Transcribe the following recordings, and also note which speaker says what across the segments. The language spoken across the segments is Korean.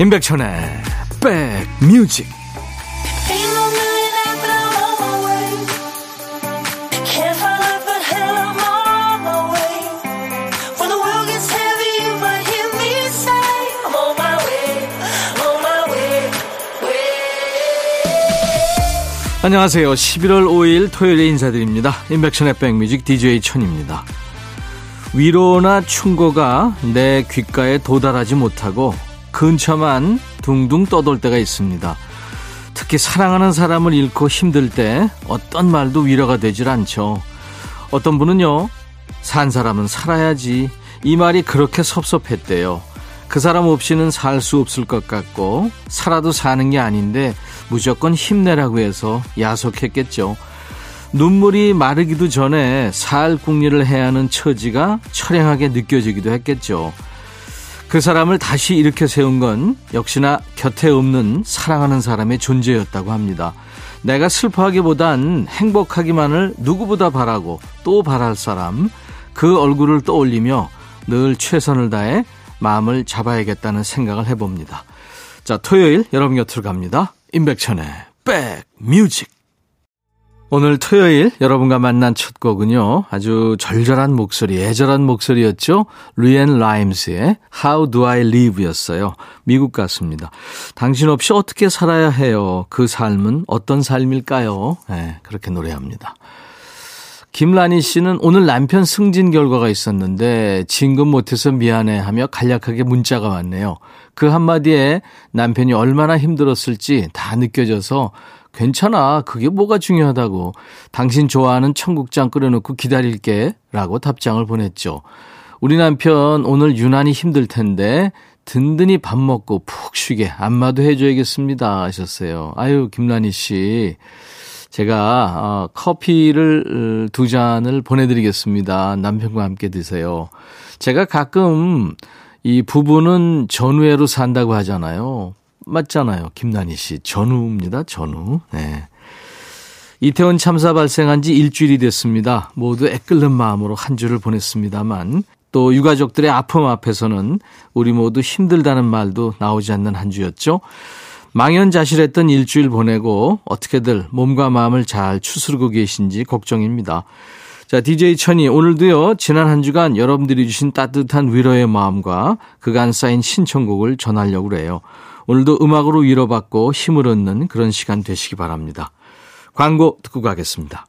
Speaker 1: 임백천의 백뮤직 안녕하세요. 11월 5일 토요일에 인사드립니다. 임백천의 백뮤직 DJ 천입니다. 위로나 충고가 내 귓가에 도달하지 못하고 근처만 둥둥 떠돌 때가 있습니다. 특히 사랑하는 사람을 잃고 힘들 때 어떤 말도 위로가 되질 않죠. 어떤 분은요, 산 사람은 살아야지. 이 말이 그렇게 섭섭했대요. 그 사람 없이는 살 수 없을 것 같고, 살아도 사는 게 아닌데, 무조건 힘내라고 해서 야속했겠죠. 눈물이 마르기도 전에 살 궁리를 해야 하는 처지가 처량하게 느껴지기도 했겠죠. 그 사람을 다시 일으켜 세운 건 역시나 곁에 없는 사랑하는 사람의 존재였다고 합니다. 내가 슬퍼하기보단 행복하기만을 누구보다 바라고 또 바랄 사람, 그 얼굴을 떠올리며 늘 최선을 다해 마음을 잡아야겠다는 생각을 해봅니다. 자, 토요일 여러분 곁으로 갑니다. 임백천의 백뮤직. 오늘 토요일 여러분과 만난 첫 곡은요. 아주 절절한 목소리, 애절한 목소리였죠. 리앤 라임스의 How Do I Live 였어요. 미국 같습니다. 당신 없이 어떻게 살아야 해요? 그 삶은 어떤 삶일까요? 네, 그렇게 노래합니다. 김란희 씨는 오늘 남편 승진 결과가 있었는데 진급 못해서 미안해 하며 간략하게 문자가 왔네요. 그 한마디에 남편이 얼마나 힘들었을지 다 느껴져서 괜찮아. 그게 뭐가 중요하다고. 당신 좋아하는 청국장 끓여놓고 기다릴게. 라고 답장을 보냈죠. 우리 남편 오늘 유난히 힘들 텐데 든든히 밥 먹고 푹 쉬게 안마도 해줘야겠습니다. 하셨어요. 아유, 김란희 씨. 제가 어, 커피를 어, 두 잔을 보내드리겠습니다. 남편과 함께 드세요. 제가 가끔 이 부부는 전우회로 산다고 하잖아요. 맞잖아요. 김난희 씨. 전우입니다. 전우. 네. 이태원 참사 발생한 지 일주일이 됐습니다. 모두 애끓는 마음으로 한 주를 보냈습니다만 또 유가족들의 아픔 앞에서는 우리 모두 힘들다는 말도 나오지 않는 한 주였죠. 망연자실했던 일주일 보내고 어떻게들 몸과 마음을 잘 추스르고 계신지 걱정입니다. 자, DJ 천이 오늘도요, 지난 한 주간 여러분들이 주신 따뜻한 위로의 마음과 그간 쌓인 신청곡을 전하려고 그래요. 오늘도 음악으로 위로받고 힘을 얻는 그런 시간 되시기 바랍니다. 광고 듣고 가겠습니다.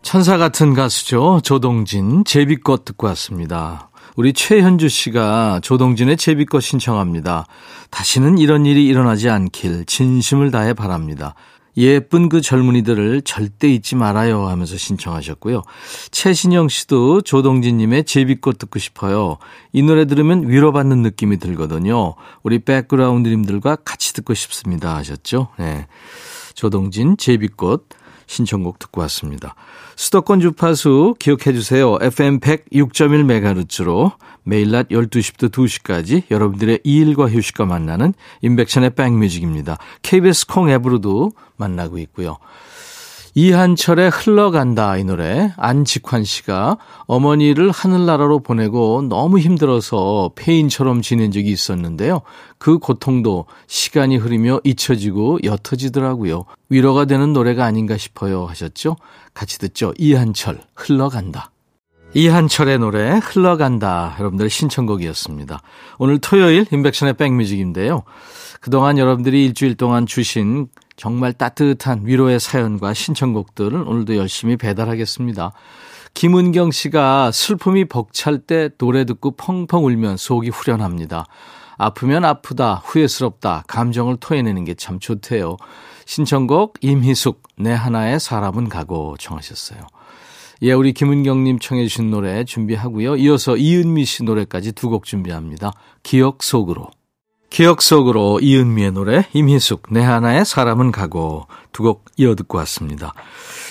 Speaker 1: 천사 같은 가수죠. 조동진, 제비꽃 듣고 왔습니다. 우리 최현주 씨가 조동진의 제비꽃 신청합니다. 다시는 이런 일이 일어나지 않길 진심을 다해 바랍니다. 예쁜 그 젊은이들을 절대 잊지 말아요 하면서 신청하셨고요. 최신영 씨도 조동진 님의 제비꽃 듣고 싶어요. 이 노래 들으면 위로받는 느낌이 들거든요. 우리 백그라운드님들과 같이 듣고 싶습니다 하셨죠. 네. 조동진 제비꽃 신청곡 듣고 왔습니다. 수도권 주파수 기억해 주세요. FM 106.1MHz로 매일 낮 12시부터 2시까지 여러분들의 일과 휴식과 만나는 인백션의 백뮤직입니다. KBS 콩 앱으로도 만나고 있고요. 이한철의 흘러간다 이 노래 안직환 씨가 어머니를 하늘나라로 보내고 너무 힘들어서 폐인처럼 지낸 적이 있었는데요. 그 고통도 시간이 흐르며 잊혀지고 옅어지더라고요. 위로가 되는 노래가 아닌가 싶어요 하셨죠? 같이 듣죠. 이한철 흘러간다. 이한철의 노래 흘러간다 여러분들의 신청곡이었습니다. 오늘 토요일 인백션의 백뮤직인데요. 그동안 여러분들이 일주일 동안 주신 정말 따뜻한 위로의 사연과 신청곡들을 오늘도 열심히 배달하겠습니다. 김은경 씨가 슬픔이 벅찰 때 노래 듣고 펑펑 울면 속이 후련합니다. 아프면 아프다, 후회스럽다, 감정을 토해내는 게 참 좋대요. 신청곡 임희숙, 내 하나의 사람은 가고 청하셨어요. 예, 우리 김은경님 청해주신 노래 준비하고요. 이어서 이은미 씨 노래까지 두 곡 준비합니다. 기억 속으로. 기억 속으로 이은미의 노래, 임희숙, 내 하나의 사람은 가고 두 곡 이어 듣고 왔습니다.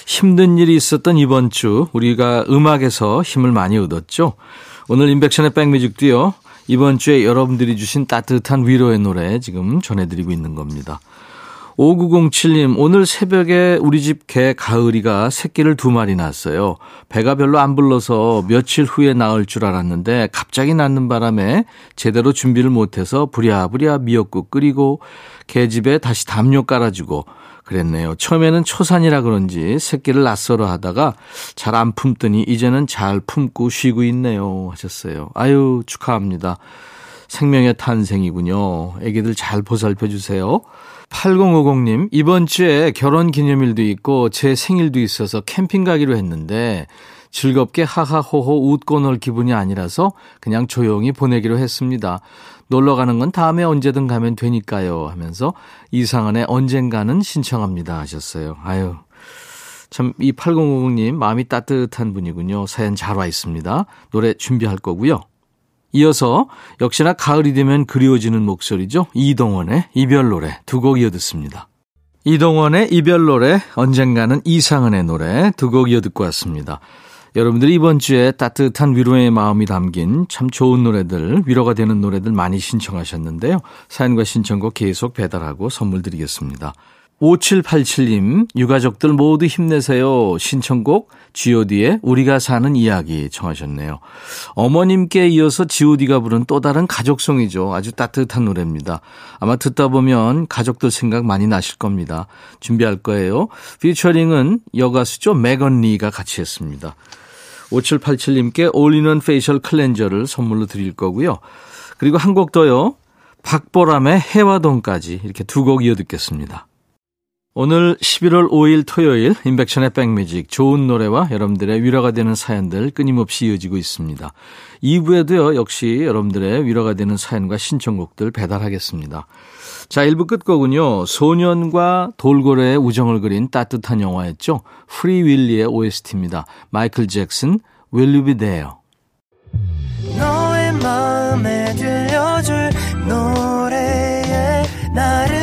Speaker 1: 힘든 일이 있었던 이번 주 우리가 음악에서 힘을 많이 얻었죠. 오늘 인백션의 백뮤직도요. 이번 주에 여러분들이 주신 따뜻한 위로의 노래 지금 전해드리고 있는 겁니다. 5907님, 오늘 새벽에 우리 집 개 가을이가 새끼를 두 마리 낳았어요. 배가 별로 안 불러서 며칠 후에 나을 줄 알았는데 갑자기 낳는 바람에 제대로 준비를 못해서 부랴부랴 미역국 끓이고 개집에 다시 담요 깔아주고 그랬네요. 처음에는 초산이라 그런지 새끼를 낯설어 하다가 잘 안 품더니 이제는 잘 품고 쉬고 있네요. 하셨어요. 아유, 축하합니다. 생명의 탄생이군요. 애기들 잘 보살펴 주세요. 8050님, 이번 주에 결혼 기념일도 있고 제 생일도 있어서 캠핑 가기로 했는데 즐겁게 하하호호 웃고 놀 기분이 아니라서 그냥 조용히 보내기로 했습니다. 놀러 가는 건 다음에 언제든 가면 되니까요 하면서 이상한의 언젠가는 신청합니다 하셨어요. 아유. 참, 이 8050님 마음이 따뜻한 분이군요. 사연 잘 와 있습니다. 노래 준비할 거고요. 이어서 역시나 가을이 되면 그리워지는 목소리죠. 이동원의 이별 노래 두 곡 이어 듣습니다. 이동원의 이별 노래, 언젠가는 이상은의 노래 두 곡 이어 듣고 왔습니다. 여러분들이 이번 주에 따뜻한 위로의 마음이 담긴 참 좋은 노래들, 위로가 되는 노래들 많이 신청하셨는데요. 사연과 신청곡 계속 배달하고 선물 드리겠습니다. 5787님, 유가족들 모두 힘내세요. 신청곡 god의 우리가 사는 이야기 청하셨네요. 어머님께 이어서 god가 부른 또 다른 가족송이죠. 아주 따뜻한 노래입니다. 아마 듣다 보면 가족들 생각 많이 나실 겁니다. 준비할 거예요. 피처링은 여가수죠. 메건 리가 같이 했습니다. 5787님께 올리는 facial cleanser를 선물로 드릴 거고요. 그리고 한 곡 더요. 박보람의 혜화동까지 이렇게 두 곡 이어 듣겠습니다. 오늘 11월 5일 토요일 임백천의 백뮤직 좋은 노래와 여러분들의 위로가 되는 사연들 끊임없이 이어지고 있습니다. 2부에도요 역시 여러분들의 위로가 되는 사연과 신청곡들 배달하겠습니다. 자 1부 끝곡은요 소년과 돌고래의 우정을 그린 따뜻한 영화였죠. Free Willy의 OST입니다. 마이클 잭슨 Will You Be There 너의 마음에 들려줄 노래에 나를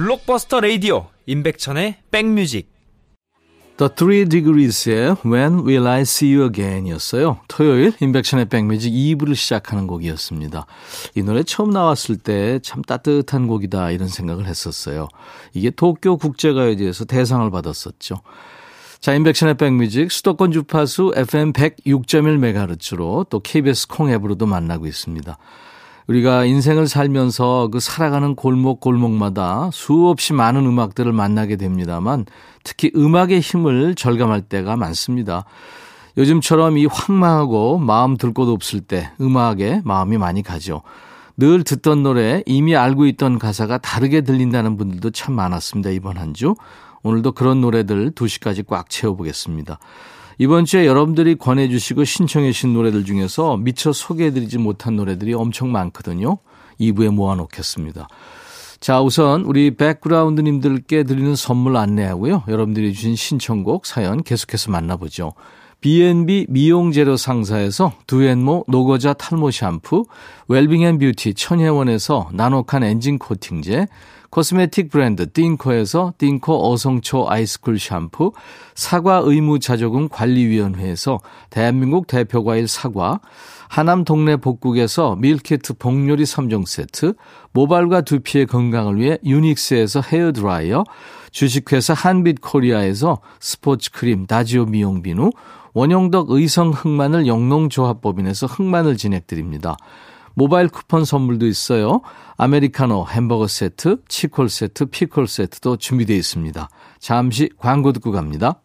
Speaker 1: 블록버스터 레이디오 임백천의 백뮤직 The Three Degrees의 When Will I See You Again 이었어요. 토요일 임백천의 백뮤직 2부를 시작하는 곡이었습니다. 이 노래 처음 나왔을 때 참 따뜻한 곡이다 이런 생각을 했었어요. 이게 도쿄 국제가요제에서 대상을 받았었죠. 자, 인백션의 백뮤직 수도권 주파수 FM 106.1MHz로 또 KBS 콩 앱으로도 만나고 있습니다. 우리가 인생을 살면서 그 살아가는 골목 골목마다 수없이 많은 음악들을 만나게 됩니다만 특히 음악의 힘을 절감할 때가 많습니다. 요즘처럼 이 황망하고 마음 들 곳 없을 때 음악에 마음이 많이 가죠. 늘 듣던 노래 이미 알고 있던 가사가 다르게 들린다는 분들도 참 많았습니다. 이번 한 주. 오늘도 그런 노래들 2시까지 꽉 채워보겠습니다. 이번 주에 여러분들이 권해주시고 신청해 주신 노래들 중에서 미처 소개해드리지 못한 노래들이 엄청 많거든요. 2부에 모아놓겠습니다. 자, 우선 우리 background님들께 드리는 선물 안내하고요. 여러분들이 주신 신청곡 사연 계속해서 만나보죠. B&B 미용재료 상사에서 두앤모 노고자 탈모 샴푸, 웰빙앤뷰티 천혜원에서 나노칸 엔진 코팅제, 코스메틱 브랜드 띵코에서 띵코 어성초 아이스쿨 샴푸, 사과 의무자조금 관리위원회에서 대한민국 대표과일 사과, 하남 동네 복국에서 밀키트 복요리 3종 세트, 모발과 두피의 건강을 위해 유닉스에서 헤어드라이어, 주식회사 한빛코리아에서 스포츠크림 다지오 미용 비누, 원형덕 의성 흑마늘 영농조합법인에서 흑마늘 진액 드립니다. 모바일 쿠폰 선물도 있어요. 아메리카노 햄버거 세트, 치콜 세트, 피콜 세트도 준비되어 있습니다. 잠시 광고 듣고 갑니다.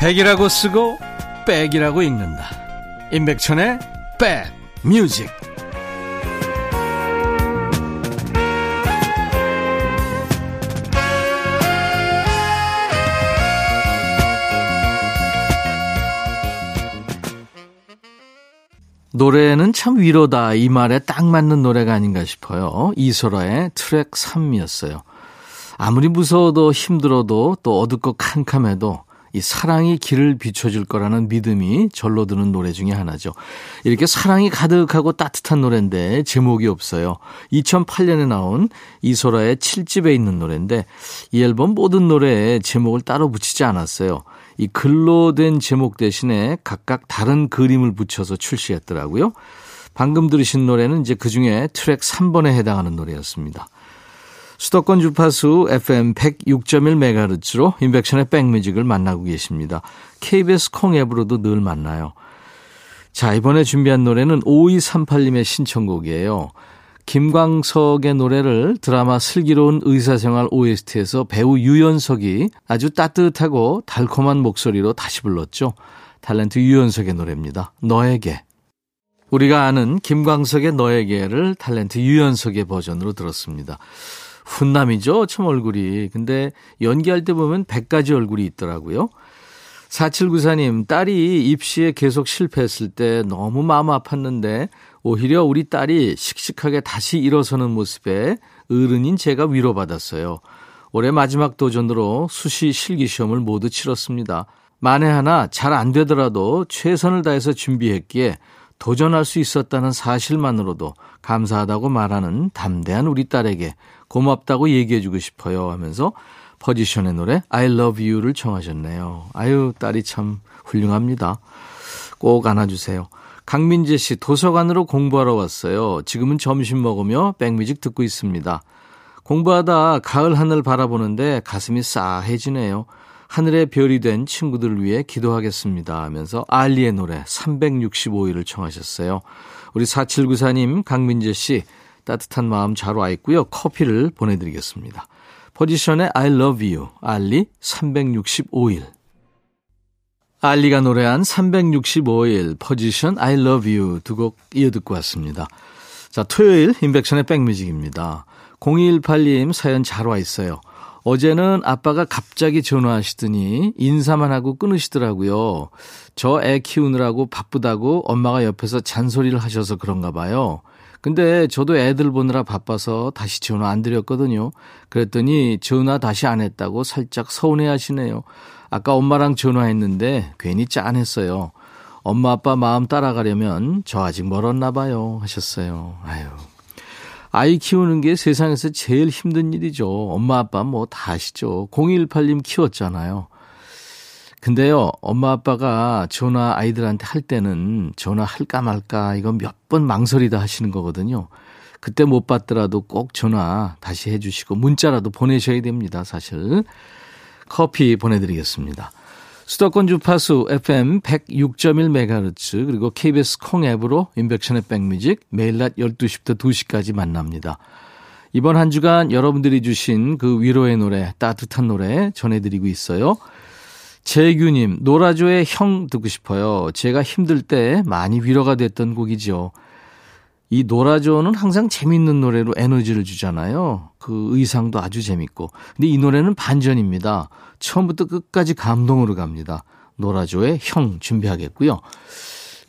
Speaker 1: 백이라고 쓰고 백이라고 읽는다. 임백천의 백 뮤직. 노래는 참 위로다 이 말에 딱 맞는 노래가 아닌가 싶어요. 이소라의 트랙 3이었어요. 아무리 무서워도 힘들어도 또 어둡고 캄캄해도 이 사랑이 길을 비춰줄 거라는 믿음이 절로 드는 노래 중에 하나죠. 이렇게 사랑이 가득하고 따뜻한 노래인데 제목이 없어요. 2008년에 나온 이소라의 7집에 있는 노래인데 이 앨범 모든 노래에 제목을 따로 붙이지 않았어요. 이 글로 된 제목 대신에 각각 다른 그림을 붙여서 출시했더라고요. 방금 들으신 노래는 이제 그 중에 트랙 3번에 해당하는 노래였습니다. 수도권 주파수 FM 106.1MHz로 인백션의 백뮤직을 만나고 계십니다. KBS 콩 앱으로도 늘 만나요. 자, 이번에 준비한 노래는 5238님의 신청곡이에요. 김광석의 노래를 드라마 슬기로운 의사생활 OST에서 배우 유연석이 아주 따뜻하고 달콤한 목소리로 다시 불렀죠. 탤런트 유연석의 노래입니다. 너에게. 우리가 아는 김광석의 너에게를 탤런트 유연석의 버전으로 들었습니다. 훈남이죠. 참 얼굴이. 근데 연기할 때 보면 100가지 얼굴이 있더라고요. 4794님, 딸이 입시에 계속 실패했을 때 너무 마음 아팠는데 오히려 우리 딸이 씩씩하게 다시 일어서는 모습에 어른인 제가 위로받았어요. 올해 마지막 도전으로 수시 실기 시험을 모두 치렀습니다. 만에 하나 잘 안 되더라도 최선을 다해서 준비했기에 도전할 수 있었다는 사실만으로도 감사하다고 말하는 담대한 우리 딸에게 고맙다고 얘기해주고 싶어요 하면서 포지션의 노래 I love you를 청하셨네요. 아유, 딸이 참 훌륭합니다. 꼭 안아주세요. 강민재 씨, 도서관으로 공부하러 왔어요. 지금은 점심 먹으며 백뮤직 듣고 있습니다. 공부하다 가을 하늘 바라보는데 가슴이 싸해지네요. 하늘의 별이 된 친구들을 위해 기도하겠습니다 하면서 알리의 노래 365일을 청하셨어요. 우리 4794님, 강민재 씨, 따뜻한 마음 잘 와 있고요. 커피를 보내드리겠습니다. 포지션의 I love you, 알리 365일. 알리가 노래한 365일, 포지션 I love you 두 곡 이어 듣고 왔습니다. 자, 토요일 인백션의 백뮤직입니다. 0218님 사연 잘 와 있어요. 어제는 아빠가 갑자기 전화하시더니 인사만 하고 끊으시더라고요. 저 애 키우느라고 바쁘다고 엄마가 옆에서 잔소리를 하셔서 그런가 봐요. 근데 저도 애들 보느라 바빠서 다시 전화 안 드렸거든요. 그랬더니 전화 다시 안 했다고 살짝 서운해 하시네요. 아까 엄마랑 전화했는데 괜히 짠했어요. 엄마 아빠 마음 따라가려면 저 아직 멀었나 봐요 하셨어요. 아유. 아이 키우는 게 세상에서 제일 힘든 일이죠. 엄마 아빠 뭐 다 아시죠. 0218님 키웠잖아요. 근데요, 엄마 아빠가 전화 아이들한테 할 때는 전화 할까 말까 이건 몇번 망설이다 하시는 거거든요. 그때 못 받더라도 꼭 전화 다시 해주시고 문자라도 보내셔야 됩니다, 사실. 커피 보내드리겠습니다. 수도권 주파수 FM 106.1MHz 그리고 KBS 콩 앱으로 인백션의 백뮤직 매일 낮 12시부터 2시까지 만납니다. 이번 한 주간 여러분들이 주신 그 위로의 노래, 따뜻한 노래 전해드리고 있어요. 재규님, 노라조의 형 듣고 싶어요. 제가 힘들 때 많이 위로가 됐던 곡이죠. 이 노라조는 항상 재밌는 노래로 에너지를 주잖아요. 그 의상도 아주 재밌고. 근데 이 노래는 반전입니다. 처음부터 끝까지 감동으로 갑니다. 노라조의 형 준비하겠고요.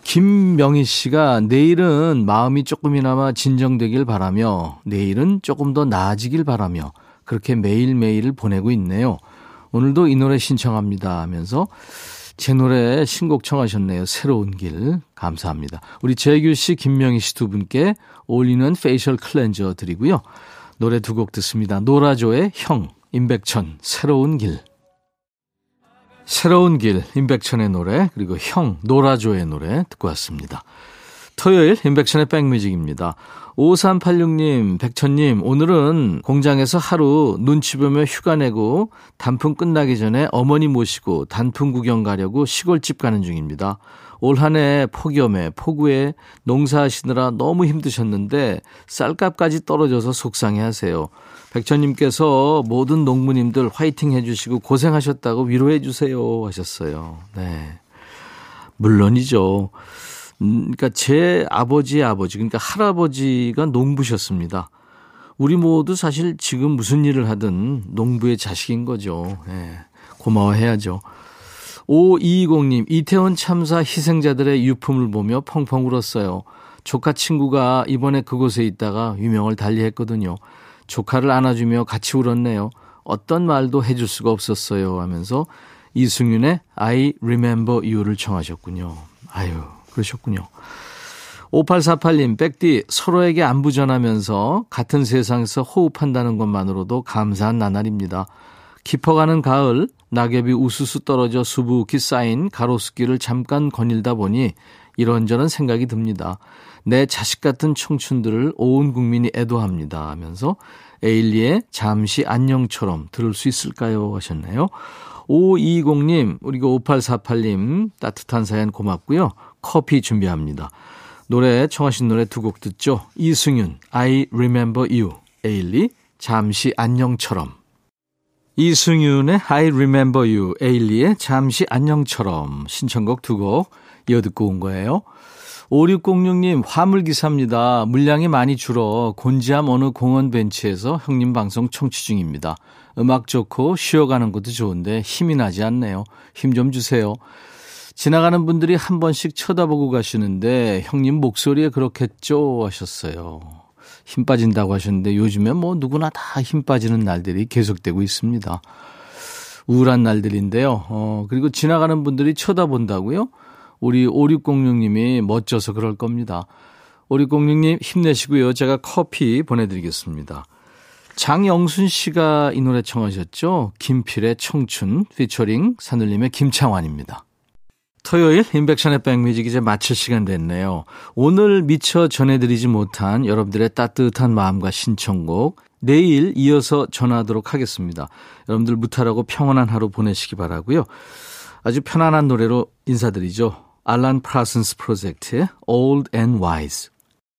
Speaker 1: 김명희 씨가 내일은 마음이 조금이나마 진정되길 바라며 내일은 조금 더 나아지길 바라며 그렇게 매일매일을 보내고 있네요. 오늘도 이 노래 신청합니다 하면서 제 노래 신곡 청하셨네요. 새로운 길. 감사합니다. 우리 재규 씨, 김명희 씨 두 분께 올리는 facial cleanser 드리고요. 노래 두 곡 듣습니다. 노라조의 형, 임백천, 새로운 길. 새로운 길, 임백천의 노래, 그리고 형, 노라조의 노래 듣고 왔습니다. 토요일 임백천의 백뮤직입니다. 5386님, 백천님, 오늘은 공장에서 하루 눈치 보며 휴가 내고 단풍 끝나기 전에 어머니 모시고 단풍 구경 가려고 시골집 가는 중입니다. 올 한 해 폭염에 폭우에 농사하시느라 너무 힘드셨는데 쌀값까지 떨어져서 속상해 하세요. 백천님께서 모든 농부님들 화이팅 해주시고 고생하셨다고 위로해 주세요 하셨어요. 네. 물론이죠. 음, 그러니까 제 아버지의 아버지, 그러니까 할아버지가 농부셨습니다. 우리 모두 사실 지금 무슨 일을 하든 농부의 자식인 거죠. 예, 고마워해야죠. 5220님, 이태원 참사 희생자들의 유품을 보며 펑펑 울었어요. 조카 친구가 이번에 그곳에 있다가 유명을 달리했거든요. 조카를 안아주며 같이 울었네요. 어떤 말도 해줄 수가 없었어요 하면서 이승윤의 I Remember You를 청하셨군요. 아유, 그러셨군요. 5848님, 백디, 서로에게 안부 전하면서 같은 세상에서 호흡한다는 것만으로도 감사한 나날입니다. 깊어가는 가을, 낙엽이 우수수 떨어져 수북히 쌓인 가로수길을 잠깐 거닐다 보니 이런저런 생각이 듭니다. 내 자식 같은 청춘들을 온 국민이 애도합니다 하면서 에일리의 잠시 안녕처럼 들을 수 있을까요 하셨나요? 520님, 그리고 5848님 따뜻한 사연 고맙고요. 커피 준비합니다. 노래 청하신 노래 두 곡 듣죠. 이승윤 I Remember You, 에일리 잠시 안녕처럼 이승윤의 I Remember You, 에일리의 잠시 안녕처럼 신청곡 두 곡 이어 듣고 온 거예요. 5606님, 화물기사입니다. 물량이 많이 줄어 곤지암 어느 공원 벤치에서 형님 방송 청취 중입니다. 음악 좋고 쉬어가는 것도 좋은데 힘이 나지 않네요. 힘 좀 주세요. 지나가는 분들이 한 번씩 쳐다보고 가시는데 형님 목소리에 그렇겠죠 하셨어요. 힘 빠진다고 하셨는데 요즘에 뭐 누구나 다 힘 빠지는 날들이 계속되고 있습니다. 우울한 날들인데요. 어, 그리고 지나가는 분들이 쳐다본다고요? 우리 5606님이 멋져서 그럴 겁니다. 5606님 힘내시고요. 제가 커피 보내드리겠습니다. 장영순 씨가 이 노래 청하셨죠? 김필의 청춘 피처링 산울림의 김창완입니다. 토요일 임백천의 백뮤직 이제 마칠 시간 됐네요. 오늘 미처 전해드리지 못한 여러분들의 따뜻한 마음과 신청곡 내일 이어서 전하도록 하겠습니다. 여러분들 무탈하고 평온한 하루 보내시기 바라고요. 아주 편안한 노래로 인사드리죠. 알란 파슨스 프로젝트의 Old and Wise.